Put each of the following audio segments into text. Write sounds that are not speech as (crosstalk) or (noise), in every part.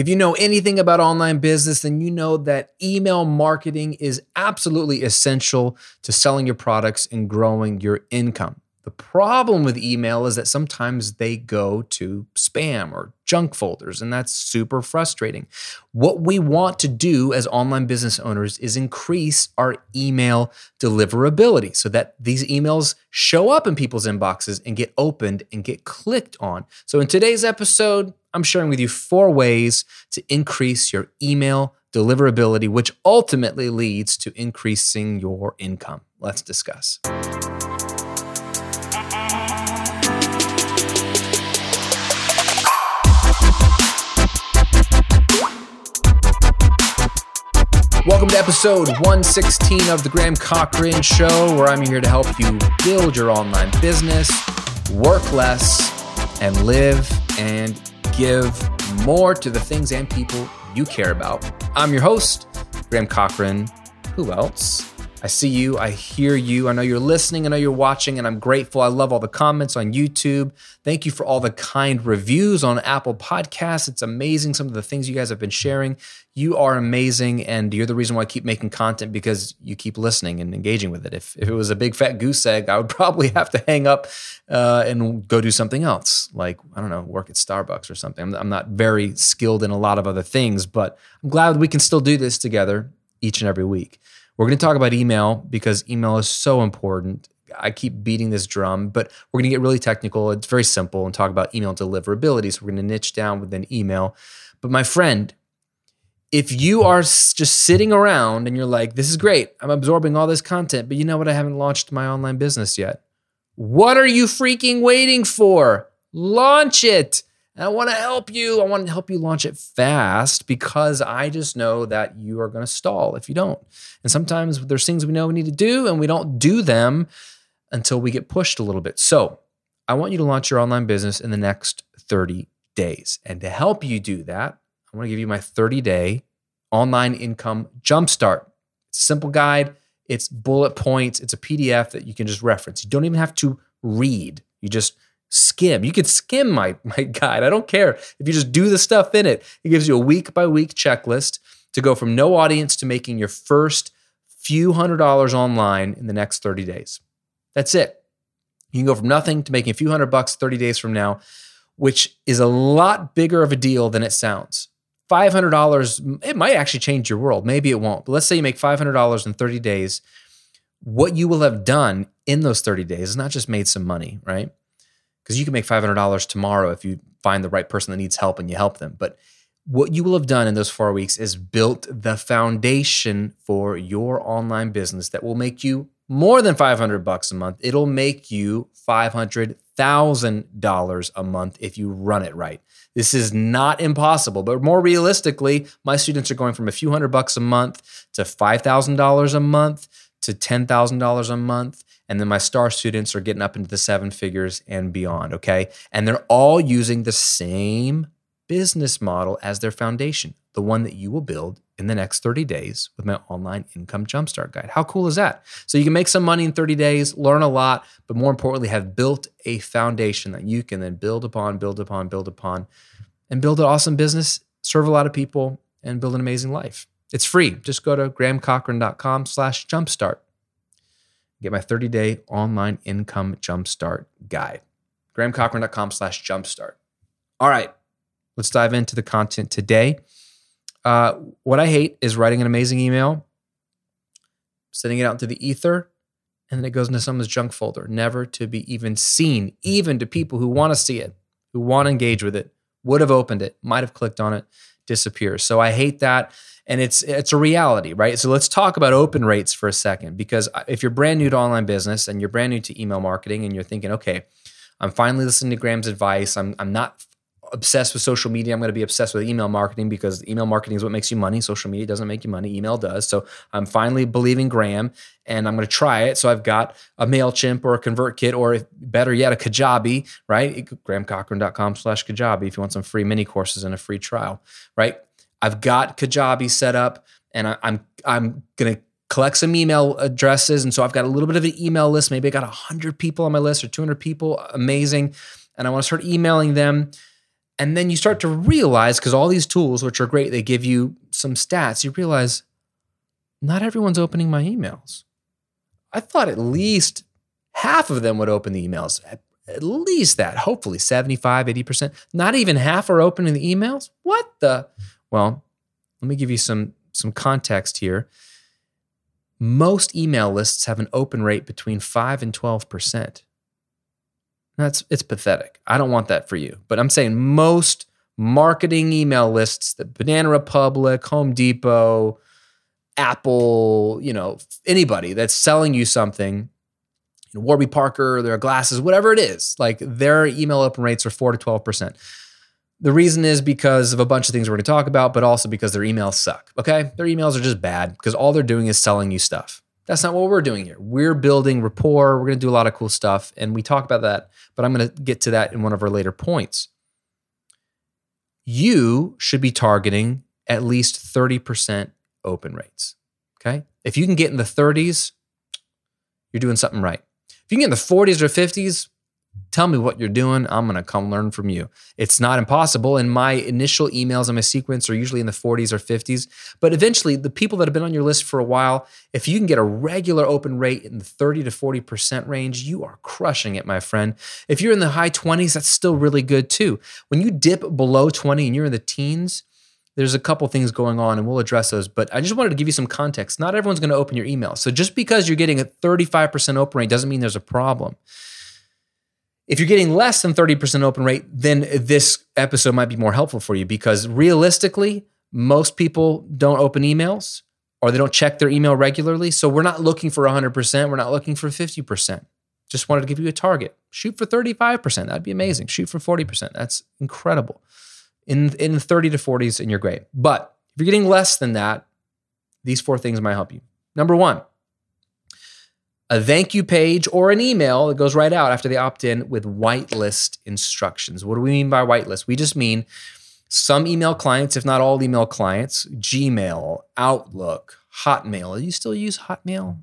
If you know anything about online business, then you know that email marketing is absolutely essential to selling your products and growing your income. The problem with email is that sometimes they go to spam or junk folders, and that's super frustrating. What we want to do as online business owners is increase our email deliverability so that these emails show up in people's inboxes and get opened and get clicked on. So, in today's episode, I'm sharing with you four ways to increase your email deliverability, which ultimately leads to increasing your income. Let's discuss. To episode 116 of The Graham Cochrane Show, where I'm here to help you build your online business, work less, and live and give more to the things and people you care about. I'm your host, Graham Cochrane. Who else? I see you. I hear you. I know you're listening. I know you're watching, and I'm grateful. I love all the comments on YouTube. Thank you for all the kind reviews on Apple Podcasts. It's amazing some of the things you guys have been sharing. You are amazing, and you're the reason why I keep making content because you keep listening and engaging with it. If, if it was a big fat goose egg, I would (laughs) probably have to hang up uh, and go do something else, like, I don't know, work at Starbucks or something. I'm, I'm not very skilled in a lot of other things, but I'm glad we can still do this together each and every week. We're going to talk about email because email is so important. I keep beating this drum, but we're going to get really technical. It's very simple and talk about email deliverability. So we're going to niche down within email. But my friend, if you are just sitting around and you're like, this is great, I'm absorbing all this content, but you know what? I haven't launched my online business yet. What are you freaking waiting for? Launch it. And I want to help you. I want to help you launch it fast because I just know that you are going to stall if you don't. And sometimes there's things we know we need to do and we don't do them until we get pushed a little bit. So I want you to launch your online business in the next 30 days. And to help you do that, I want to give you my 30 day online income jumpstart. It's a simple guide, it's bullet points, it's a PDF that you can just reference. You don't even have to read. You just skim. You could skim my, my guide. I don't care if you just do the stuff in it. It gives you a week by week checklist to go from no audience to making your first few hundred dollars online in the next 30 days. That's it. You can go from nothing to making a few hundred bucks 30 days from now, which is a lot bigger of a deal than it sounds. $500, it might actually change your world. Maybe it won't. But let's say you make $500 in 30 days. What you will have done in those 30 days is not just made some money, right? Because you can make $500 tomorrow if you find the right person that needs help and you help them. But what you will have done in those four weeks is built the foundation for your online business that will make you more than 500 bucks a month. It'll make you $500,000 a month if you run it right. This is not impossible, but more realistically, my students are going from a few hundred bucks a month to $5,000 a month to $10,000 a month and then my star students are getting up into the seven figures and beyond, okay? And they're all using the same business model as their foundation, the one that you will build in the next 30 days with my online income jumpstart guide. How cool is that? So you can make some money in 30 days, learn a lot, but more importantly, have built a foundation that you can then build upon, build upon, build upon, and build an awesome business, serve a lot of people, and build an amazing life. It's free. Just go to grahamcochrane.com slash jumpstart get my 30 day online income jumpstart guide. GrahamCochrane.com slash jumpstart. All right, let's dive into the content today. Uh, what I hate is writing an amazing email, sending it out into the ether, and then it goes into someone's junk folder, never to be even seen, even to people who want to see it, who want to engage with it, would have opened it, might have clicked on it, disappears. So I hate that and it's it's a reality, right? So let's talk about open rates for a second because if you're brand new to online business and you're brand new to email marketing and you're thinking, okay, I'm finally listening to Graham's advice. I'm I'm not obsessed with social media. I'm going to be obsessed with email marketing because email marketing is what makes you money. Social media doesn't make you money. Email does. So I'm finally believing Graham and I'm going to try it. So I've got a MailChimp or a ConvertKit or better yet, a Kajabi, right? GrahamCochrane.com slash Kajabi if you want some free mini courses and a free trial, right? I've got Kajabi set up and I, I'm I'm gonna collect some email addresses. And so I've got a little bit of an email list. Maybe I got 100 people on my list or 200 people. Amazing. And I want to start emailing them. And then you start to realize, because all these tools, which are great, they give you some stats, you realize not everyone's opening my emails. I thought at least half of them would open the emails. At, at least that, hopefully 75, 80%. Not even half are opening the emails. What the? Well, let me give you some some context here. Most email lists have an open rate between 5 and 12%. That's it's pathetic. I don't want that for you. But I'm saying most marketing email lists, the Banana Republic, Home Depot, Apple, you know, anybody that's selling you something, you know, Warby Parker, their glasses, whatever it is, like their email open rates are 4 to 12%. The reason is because of a bunch of things we're going to talk about, but also because their emails suck. Okay. Their emails are just bad because all they're doing is selling you stuff. That's not what we're doing here. We're building rapport. We're going to do a lot of cool stuff. And we talk about that, but I'm going to get to that in one of our later points. You should be targeting at least 30% open rates. Okay. If you can get in the 30s, you're doing something right. If you can get in the 40s or 50s, Tell me what you're doing. I'm going to come learn from you. It's not impossible. And my initial emails on my sequence are usually in the 40s or 50s. But eventually, the people that have been on your list for a while, if you can get a regular open rate in the 30 to 40% range, you are crushing it, my friend. If you're in the high 20s, that's still really good too. When you dip below 20 and you're in the teens, there's a couple things going on and we'll address those. But I just wanted to give you some context. Not everyone's going to open your email. So just because you're getting a 35% open rate doesn't mean there's a problem. If you're getting less than 30% open rate, then this episode might be more helpful for you because realistically, most people don't open emails or they don't check their email regularly. So we're not looking for 100%, we're not looking for 50%. Just wanted to give you a target. Shoot for 35%. That'd be amazing. Shoot for 40%. That's incredible. In in 30 to 40s and you're great. But if you're getting less than that, these four things might help you. Number 1, a thank you page or an email that goes right out after they opt in with whitelist instructions. What do we mean by whitelist? We just mean some email clients, if not all email clients, Gmail, Outlook, Hotmail. You still use Hotmail?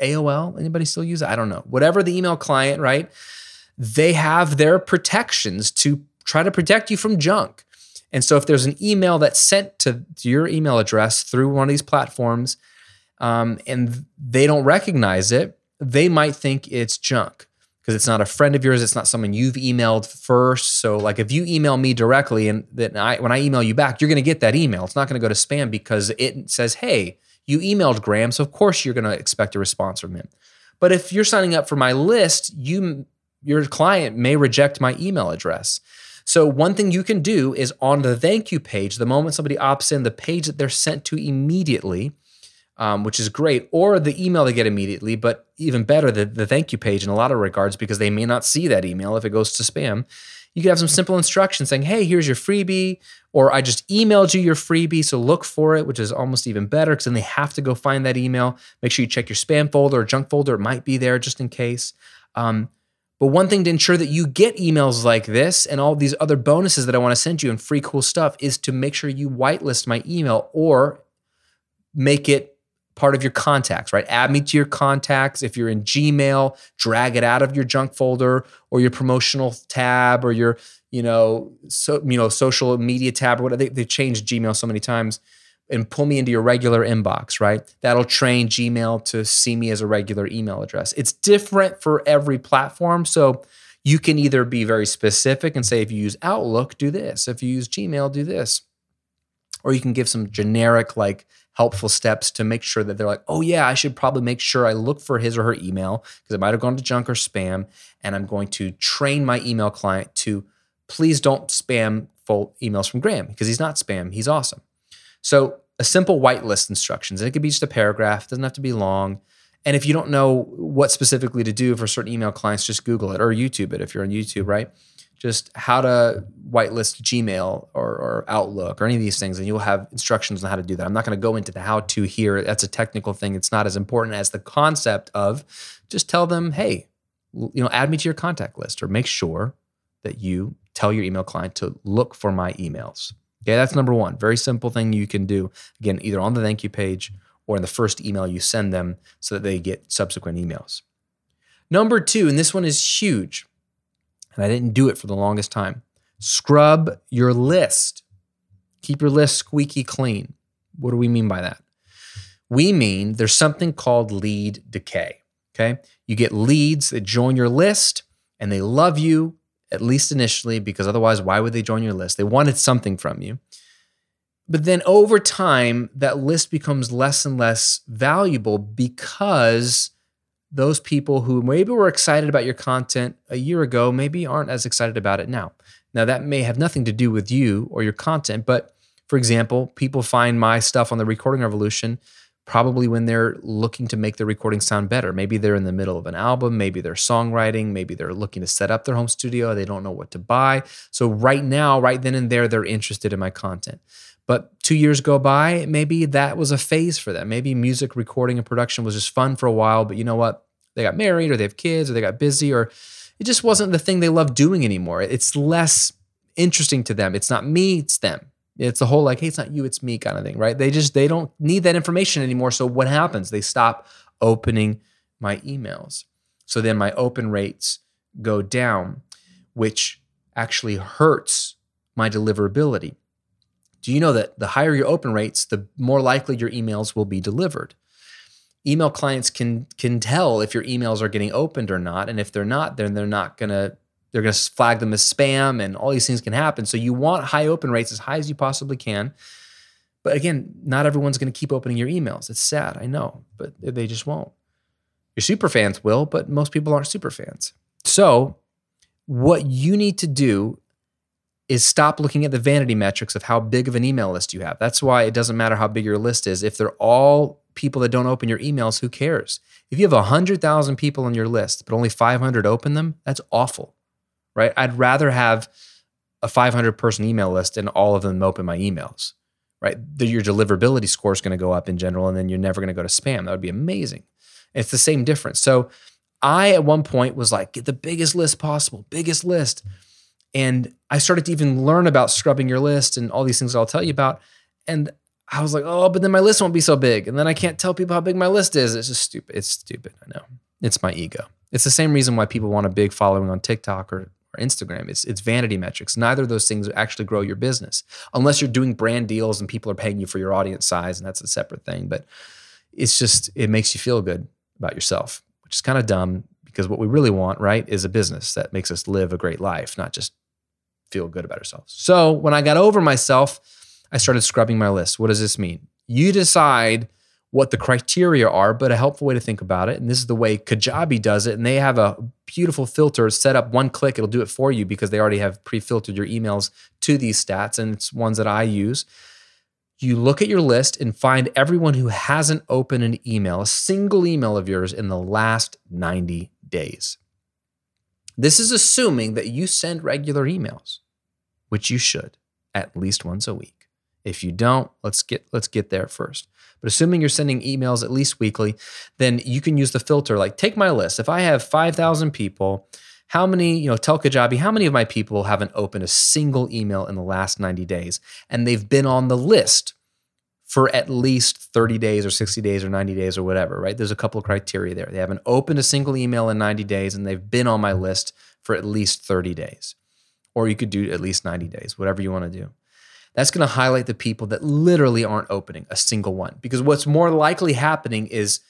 AOL? Anybody still use it? I don't know. Whatever the email client, right? They have their protections to try to protect you from junk. And so if there's an email that's sent to your email address through one of these platforms, um, and they don't recognize it, they might think it's junk because it's not a friend of yours. It's not someone you've emailed first. So, like, if you email me directly, and then I, when I email you back, you're going to get that email. It's not going to go to spam because it says, "Hey, you emailed Graham," so of course you're going to expect a response from him. But if you're signing up for my list, you your client may reject my email address. So, one thing you can do is on the thank you page, the moment somebody opts in, the page that they're sent to immediately, um, which is great, or the email they get immediately, but even better, the, the thank you page in a lot of regards because they may not see that email if it goes to spam. You can have some simple instructions saying, hey, here's your freebie, or I just emailed you your freebie, so look for it, which is almost even better because then they have to go find that email. Make sure you check your spam folder or junk folder, it might be there just in case. Um, but one thing to ensure that you get emails like this and all these other bonuses that I want to send you and free cool stuff is to make sure you whitelist my email or make it part of your contacts, right? Add me to your contacts. If you're in Gmail, drag it out of your junk folder or your promotional tab or your, you know, so you know, social media tab or whatever. They, they've changed Gmail so many times and pull me into your regular inbox, right? That'll train Gmail to see me as a regular email address. It's different for every platform. So you can either be very specific and say, if you use Outlook, do this. If you use Gmail, do this. Or you can give some generic, like, helpful steps to make sure that they're like, oh, yeah, I should probably make sure I look for his or her email because it might have gone to junk or spam. And I'm going to train my email client to please don't spam full emails from Graham because he's not spam. He's awesome. So, a simple whitelist instructions, and it could be just a paragraph, it doesn't have to be long. And if you don't know what specifically to do for certain email clients, just Google it or YouTube it if you're on YouTube, right? Just how to whitelist Gmail or, or, Outlook or any of these things, and you'll have instructions on how to do that. I'm not going to go into the how to here. That's a technical thing. It's not as important as the concept of just tell them, hey, you know, add me to your contact list or make sure that you tell your email client to look for my emails. Okay, that's number one. Very simple thing you can do. Again, either on the thank you page or in the first email you send them so that they get subsequent emails. Number two, and this one is huge and I didn't do it for the longest time. Scrub your list. Keep your list squeaky clean. What do we mean by that? We mean there's something called lead decay. Okay. You get leads that join your list and they love you, at least initially, because otherwise, why would they join your list? They wanted something from you. But then over time, that list becomes less and less valuable because those people who maybe were excited about your content a year ago maybe aren't as excited about it now. Now, that may have nothing to do with you or your content, but for example, people find my stuff on the Recording Revolution probably when they're looking to make their recording sound better. Maybe they're in the middle of an album, maybe they're songwriting, maybe they're looking to set up their home studio, they don't know what to buy. So, right now, right then and there, they're interested in my content. But two years go by, maybe that was a phase for them. Maybe music recording and production was just fun for a while, but you know what? They got married or they have kids or they got busy or it just wasn't the thing they love doing anymore. It's less interesting to them. It's not me, it's them. It's the whole like, hey, it's not you, it's me kind of thing, right? They just they don't need that information anymore. So what happens? They stop opening my emails. So then my open rates go down, which actually hurts my deliverability. Do you know that the higher your open rates, the more likely your emails will be delivered? Email clients can can tell if your emails are getting opened or not, and if they're not, then they're not gonna they're gonna flag them as spam, and all these things can happen. So you want high open rates as high as you possibly can. But again, not everyone's gonna keep opening your emails. It's sad, I know, but they just won't. Your super fans will, but most people aren't super fans. So what you need to do is stop looking at the vanity metrics of how big of an email list you have. That's why it doesn't matter how big your list is. If they're all people that don't open your emails, who cares? If you have 100,000 people on your list, but only 500 open them, that's awful, right? I'd rather have a 500 person email list and all of them open my emails, right? Your deliverability score is going to go up in general, and then you're never going to go to spam. That would be amazing. It's the same difference. So I, at one point, was like, get the biggest list possible, biggest list. And I started to even learn about scrubbing your list and all these things that I'll tell you about. And I was like, oh, but then my list won't be so big. And then I can't tell people how big my list is. It's just stupid. It's stupid. I know. It's my ego. It's the same reason why people want a big following on TikTok or, or Instagram. It's it's vanity metrics. Neither of those things actually grow your business unless you're doing brand deals and people are paying you for your audience size, and that's a separate thing. But it's just it makes you feel good about yourself, which is kind of dumb because what we really want, right, is a business that makes us live a great life, not just feel good about ourselves. So when I got over myself, I started scrubbing my list. What does this mean? You decide what the criteria are, but a helpful way to think about it. And this is the way Kajabi does it. And they have a beautiful filter set up one click. It'll do it for you because they already have pre filtered your emails to these stats. And it's ones that I use. You look at your list and find everyone who hasn't opened an email, a single email of yours in the last 90 days. This is assuming that you send regular emails which you should at least once a week. If you don't, let's get let's get there first. But assuming you're sending emails at least weekly, then you can use the filter like take my list. If I have 5,000 people, how many, you know, tell Kajabi, how many of my people haven't opened a single email in the last 90 days and they've been on the list for at least 30 days or 60 days or 90 days or whatever, right? There's a couple of criteria there. They haven't opened a single email in 90 days and they've been on my list for at least 30 days or you could do at least 90 days, whatever you want to do. That's going to highlight the people that literally aren't opening a single one. Because what's more likely happening is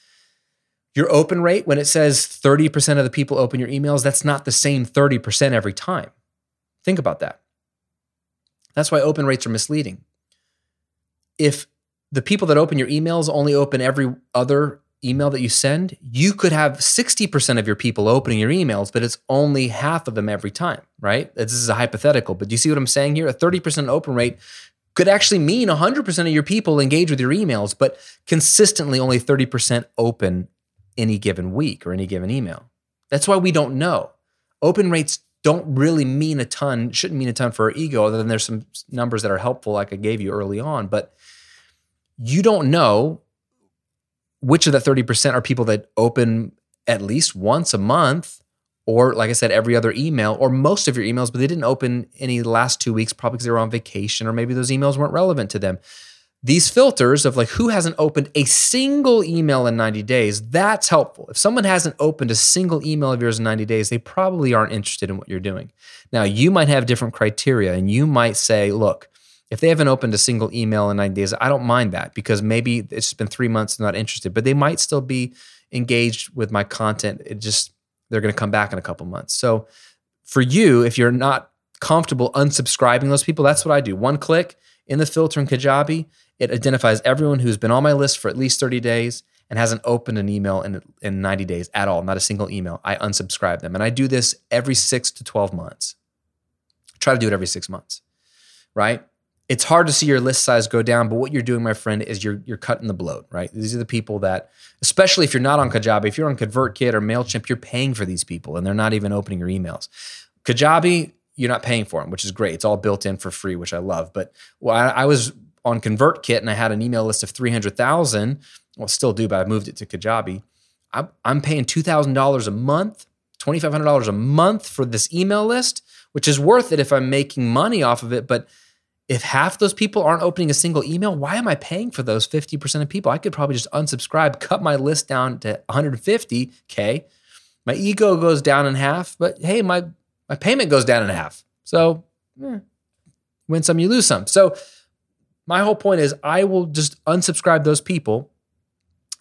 your open rate, when it says 30% of the people open your emails, that's not the same 30% every time. Think about that. That's why open rates are misleading. If the people that open your emails only open every other email that you send, you could have 60% of your people opening your emails, but it's only half of them every time, right? This is a hypothetical, but do you see what I'm saying here? A 30% open rate could actually mean 100% of your people engage with your emails, but consistently only 30% open any given week or any given email. That's why we don't know. Open rates don't really mean a ton, shouldn't mean a ton for our ego, other than there's some numbers that are helpful, like I gave you early on. But you don't know which of that 30% are people that open at least once a month or like I said, every other email or most of your emails, but they didn't open any last two weeks, probably because they were on vacation or maybe those emails weren't relevant to them. these filters of like who hasn't opened a single email in 90 days, that's helpful. If someone hasn't opened a single email of yours in 90 days, they probably aren't interested in what you're doing. Now, you might have different criteria and you might say, look, if they haven't opened a single email in 90 days, I don't mind that because maybe it's been three months, they're not interested, but they might still be engaged with my content. It just, they're going to come back in a couple months. So for you, if you're not comfortable unsubscribing those people, that's what I do. One click in the filter in Kajabi, it identifies everyone who's been on my list for at least 30 days and hasn't opened an email in, in 90 days at all, not a single email. I unsubscribe them. And I do this every six to 12 months. try to do it every six months, right? It's hard to see your list size go down, but what you're doing, my friend, is you're you're cutting the bloat, right? These are the people that, especially if you're not on Kajabi, if you're on ConvertKit or MailChimp, you're paying for these people and they're not even opening your emails. Kajabi, you're not paying for them, which is great. It's all built in for free, which I love. But well, I, I was on ConvertKit and I had an email list of 300,000. Well, still do, but I moved it to Kajabi. I'm, I'm paying $2,000 a month, $2,500 a month for this email list, which is worth it if I'm making money off of it. But if half those people aren't opening a single email, why am I paying for those 50% of people? I could probably just unsubscribe, cut my list down to 150K. My ego goes down in half, but hey, my, my payment goes down in half. So, eh, win some, you lose some. So, my whole point is I will just unsubscribe those people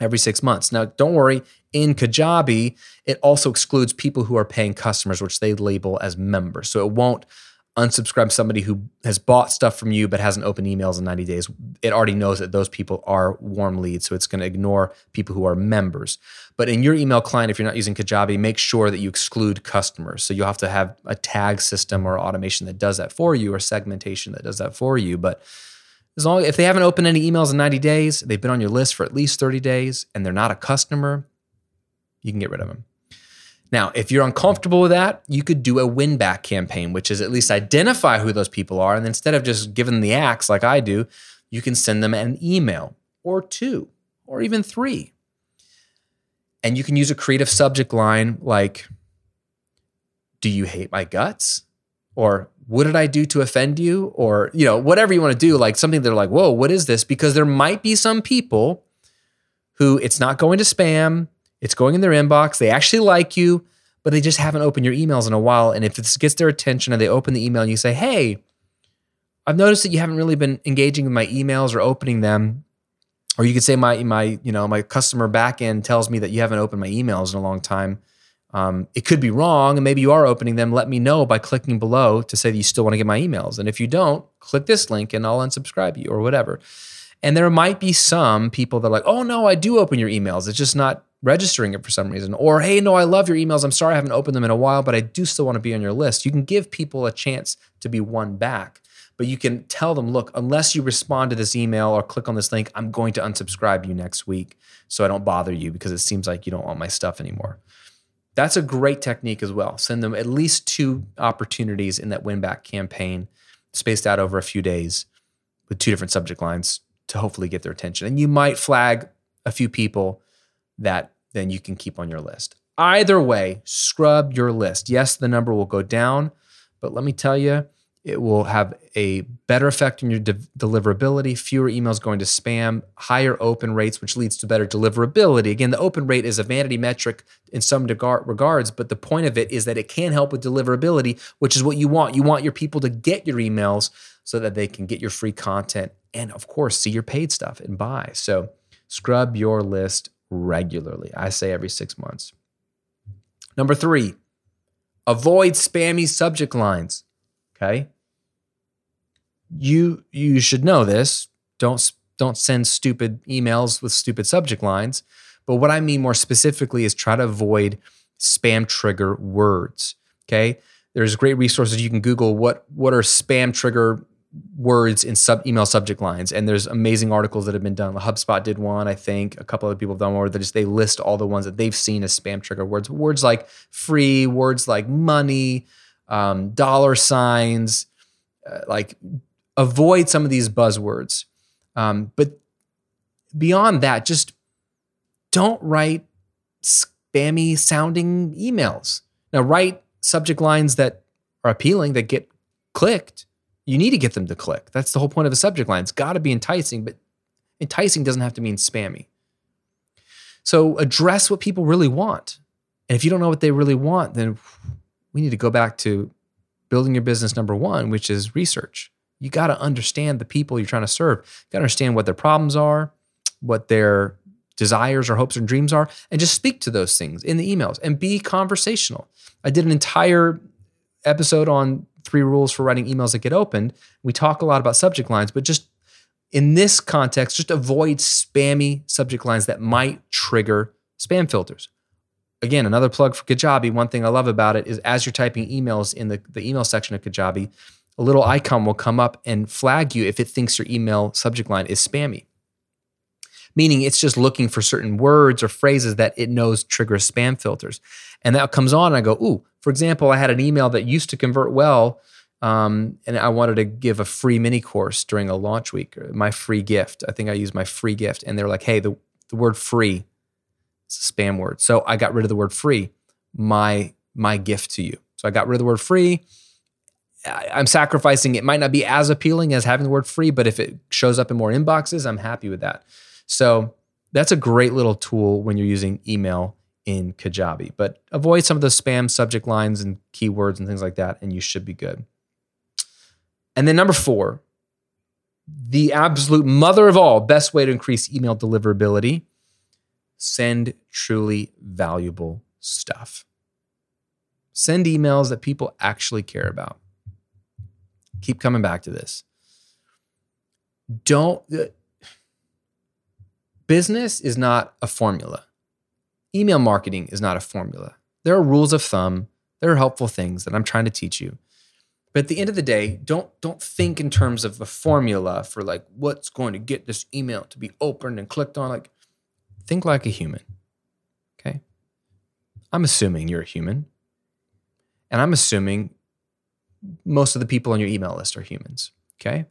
every six months. Now, don't worry, in Kajabi, it also excludes people who are paying customers, which they label as members. So it won't unsubscribe somebody who has bought stuff from you but hasn't opened emails in 90 days. It already knows that those people are warm leads. So it's going to ignore people who are members. But in your email client, if you're not using Kajabi, make sure that you exclude customers. So you'll have to have a tag system or automation that does that for you or segmentation that does that for you. But as long if they haven't opened any emails in 90 days, they've been on your list for at least 30 days, and they're not a customer, you can get rid of them. Now, if you're uncomfortable with that, you could do a win back campaign, which is at least identify who those people are. And instead of just giving them the axe like I do, you can send them an email or two or even three. And you can use a creative subject line like, Do you hate my guts? Or what did I do to offend you? Or, you know, whatever you want to do, like something they're like, whoa, what is this? Because there might be some people who it's not going to spam, it's going in their inbox. They actually like you, but they just haven't opened your emails in a while. And if this gets their attention and they open the email and you say, hey, I've noticed that you haven't really been engaging with my emails or opening them. Or you could say my my you know my customer backend tells me that you haven't opened my emails in a long time. Um, it could be wrong, and maybe you are opening them. Let me know by clicking below to say that you still want to get my emails. And if you don't, click this link and I'll unsubscribe you or whatever. And there might be some people that are like, oh no, I do open your emails. It's just not registering it for some reason. Or hey, no, I love your emails. I'm sorry I haven't opened them in a while, but I do still want to be on your list. You can give people a chance to be won back. But you can tell them, look, unless you respond to this email or click on this link, I'm going to unsubscribe you next week so I don't bother you because it seems like you don't want my stuff anymore. That's a great technique as well. Send them at least two opportunities in that win back campaign, spaced out over a few days with two different subject lines to hopefully get their attention. And you might flag a few people that then you can keep on your list. Either way, scrub your list. Yes, the number will go down, but let me tell you, it will have a better effect on your de- deliverability, fewer emails going to spam, higher open rates, which leads to better deliverability. Again, the open rate is a vanity metric in some regards, but the point of it is that it can help with deliverability, which is what you want. You want your people to get your emails so that they can get your free content and, of course, see your paid stuff and buy. So, scrub your list regularly. I say every six months. Number three, avoid spammy subject lines. Okay. You you should know this. Don't don't send stupid emails with stupid subject lines. But what I mean more specifically is try to avoid spam trigger words. Okay. There's great resources you can Google what what are spam trigger words in sub email subject lines. And there's amazing articles that have been done. HubSpot did one, I think. A couple other people have done one where they just they list all the ones that they've seen as spam trigger words. Words like free, words like money, um, dollar signs, uh, like avoid some of these buzzwords. Um, but beyond that, just don't write spammy sounding emails. Now, write subject lines that are appealing that get clicked you need to get them to click. That's the whole point of a subject line. It's got to be enticing, but Enticing doesn't have to mean spammy. So address what people really want. And if you don't know what they really want, then we need to go back to building your business number one, which is research. You got to understand the people you're trying to serve. You got to understand what their problems are, what their desires or hopes and dreams are, and just speak to those things in the emails and be conversational. I did an entire episode on three rules for writing emails that get opened. We talk a lot about subject lines, but just in this context, just avoid spammy subject lines that might trigger spam filters. Again, another plug for Kajabi. One thing I love about it is as you're typing emails in the, the email section of Kajabi, a little icon will come up and flag you if it thinks your email subject line is spammy. Meaning it's just looking for certain words or phrases that it knows trigger spam filters. And that comes on, and I go, ooh, for example, I had an email that used to convert well um, and I wanted to give a free mini course during a launch week, my free gift. I think I used my free gift. And they're like, hey, the, the word free is a spam word. So I got rid of the word free, my, my gift to you. So I got rid of the word free. I'm sacrificing, it might not be as appealing as having the word free, but if it shows up in more inboxes, I'm happy with that. So that's a great little tool when you're using email in Kajabi. But avoid some of the spam subject lines and keywords and things like that, and you should be good. And then number four, the absolute mother of all, best way to increase email deliverability send truly valuable stuff. Send emails that people actually care about. Keep coming back to this. Don't, uh, business is not a formula. Email marketing is not a formula. There are rules of thumb, there are helpful things that I'm trying to teach you. But at the end of the day, don't don't think in terms of a formula for like what's going to get this email to be opened and clicked on. Like, think like a human. Okay. I'm assuming you're a human. And I'm assuming most of the people on your email list are humans. Okay.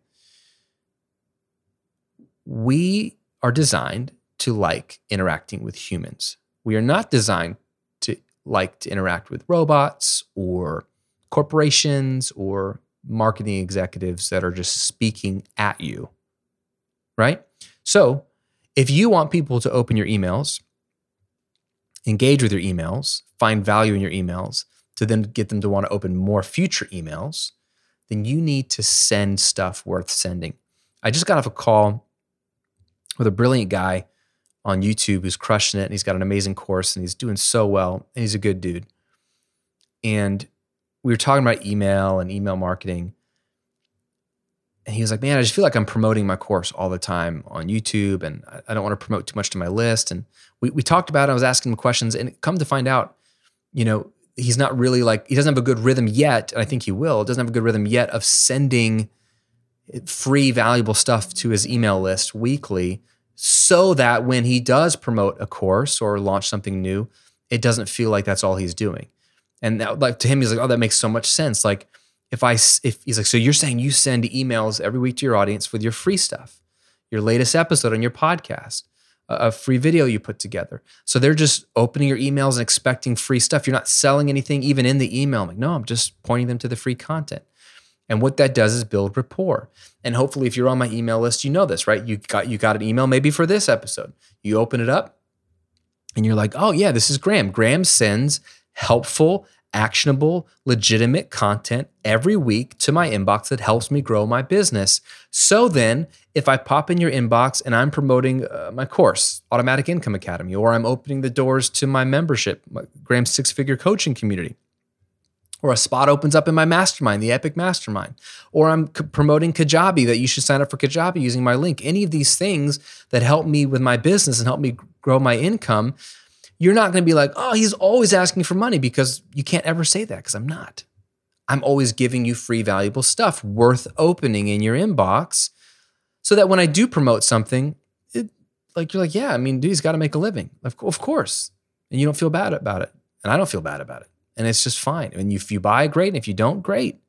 We are designed to like interacting with humans. We are not designed to like to interact with robots or corporations or marketing executives that are just speaking at you, right? So, if you want people to open your emails, engage with your emails, find value in your emails, to then get them to want to open more future emails, then you need to send stuff worth sending. I just got off a call with a brilliant guy on YouTube who's crushing it and he's got an amazing course and he's doing so well and he's a good dude. And we were talking about email and email marketing. And he was like, man, I just feel like I'm promoting my course all the time on YouTube and I don't want to promote too much to my list. And we, we talked about it. I was asking him questions and come to find out, you know, he's not really like, he doesn't have a good rhythm yet. And I think he will, doesn't have a good rhythm yet of sending eh, free, valuable stuff to his email list weekly so that when he does promote a course or launch something new, it doesn't feel like that's all he's doing. And that, like to him, he's like, oh, that makes so much sense. Like if I, if he's like, so you're saying you send emails every week to your audience with your free stuff, your latest episode on your podcast, a free video you put together. So they're just opening your emails and expecting free stuff. You're not selling anything even in the email. I'm like, no, I'm just pointing them to the free content. And what that does is build rapport. And hopefully, if you're on my email list, you know this, right? You got you got an email maybe for this episode. You open it up, and you're like, oh yeah, this is Graham. Graham sends helpful, actionable, legitimate content every week to my inbox that helps me grow my business. So then, if I pop in your inbox and I'm promoting uh, my course, Automatic Income Academy, or I'm opening the doors to my membership, my Graham's six figure coaching community, or a spot opens up in my mastermind, the Epic Mastermind, or I'm c- promoting Kajabi that you should sign up for Kajabi using my link. Any of these things that help me with my business and help me grow my income you're not going to be like, oh, he's always asking for money because you can't ever say that because I'm not. I'm always giving you free, valuable stuff worth opening in your inbox so that when I do promote something, it, like you're like, yeah, I mean, dude, he's got to make a living. Of, of course. And you don't feel bad about it. And I don't feel bad about it. And it's just fine. And if you buy, great. And if you don't, great.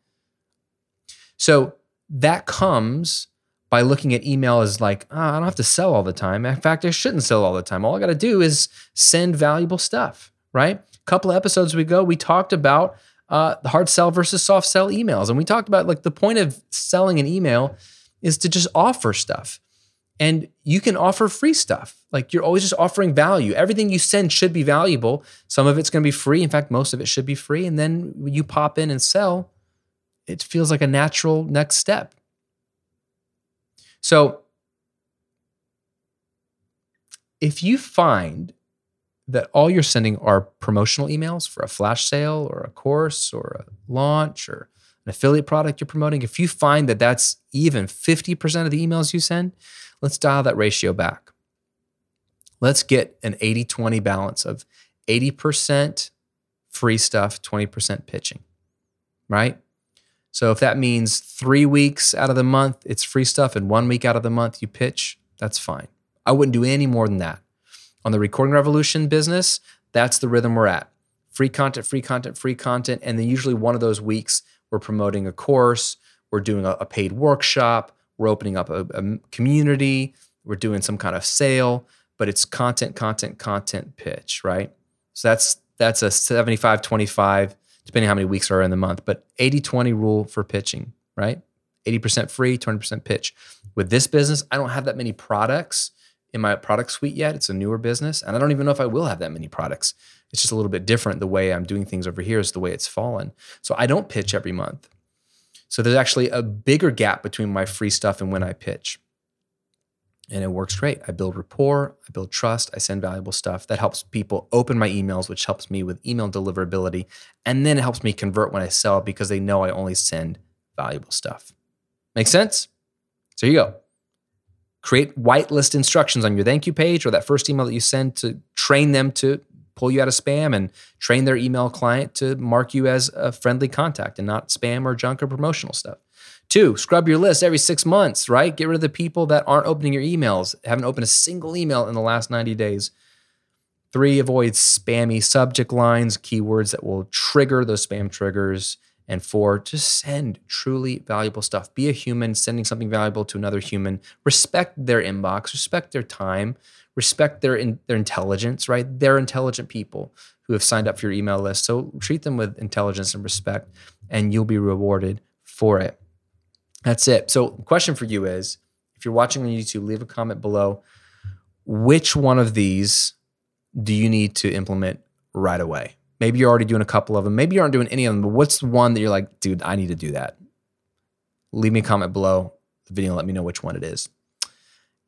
So that comes by looking at email as like, oh, I don't have to sell all the time. In fact, I shouldn't sell all the time. All I got to do is send valuable stuff, right? A couple episodes ago, we talked about uh, the hard sell versus soft sell emails. And we talked about like the point of selling an email is to just offer stuff. And you can offer free stuff. Like you're always just offering value. Everything you send should be valuable. Some of it's going to be free. In fact, most of it should be free. And then you pop in and sell, it feels like a natural next step. So if you find that all you're sending are promotional emails for a flash sale or a course or a launch or an affiliate product you're promoting, if you find that that's even 50% of the emails you send, let's dial that ratio back. Let's get an 80 20 balance of 80% free stuff, 20% pitching, right? So if that means three weeks out of the month, it's free stuff, and one week out of the month, you pitch, that's fine. I wouldn't do any more than that. On the Recording Revolution business, that's the rhythm we're at. Free content, free content, free content. And then usually one of those weeks, we're promoting a course, we're doing a, a paid workshop, we're opening up a, a community, we're doing some kind of sale, but it's content, content, content pitch, right? So that's that's a 75 25 depending how many weeks are in the month, but 80 20 rule for pitching, right? 80% free, 20% pitch. With this business, I don't have that many products in my product suite yet. It's a newer business, and I don't even know if I will have that many products. It's just a little bit different. The way I'm doing things over here is the way it's fallen. So I don't pitch every month. So there's actually a bigger gap between my free stuff and when I pitch. And it works great. I build rapport, I build trust, I send valuable stuff. That helps people open my emails, which helps me with email deliverability. And then it helps me convert when I sell because they know I only send valuable stuff. Make sense? So here you go. Create whitelist instructions on your thank you page or that first email that you send to train them to pull you out of spam and train their email client to mark you as a friendly contact and not spam or junk or promotional stuff. Two, scrub your list every six months, right? Get rid of the people that aren't opening your emails, haven't opened a single email in the last 90 days. Three, avoid spammy subject lines, keywords that will trigger those spam triggers. And four, just send truly valuable stuff. Be a human sending something valuable to another human. Respect their inbox, respect their time, respect their in, their intelligence, right? They're intelligent people who have signed up for your email list. So treat them with intelligence and respect, and you'll be rewarded for it. That's it. So, question for you is if you're watching on YouTube, leave a comment below. Which one of these do you need to implement right away? Maybe you're already doing a couple of them. Maybe you aren't doing any of them, but what's the one that you're like, dude, I need to do that? Leave me a comment below the video and let me know which one it is.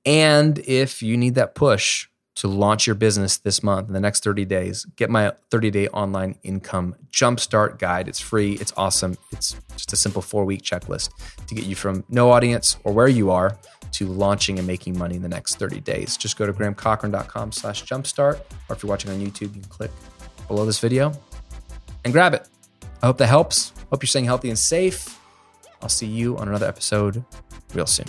And if you need that push to launch your business this month in the next 30 days, get my 30 day online income jumpstart guide. It's free, it's awesome. It's just a simple four week checklist to get you from no audience or where you are to launching and making money in the next 30 days. Just go to grahamcochrane.com slash jumpstart, or if you're watching on YouTube, you can click below this video and grab it. I hope that helps. Hope you're staying healthy and safe. I'll see you on another episode real soon.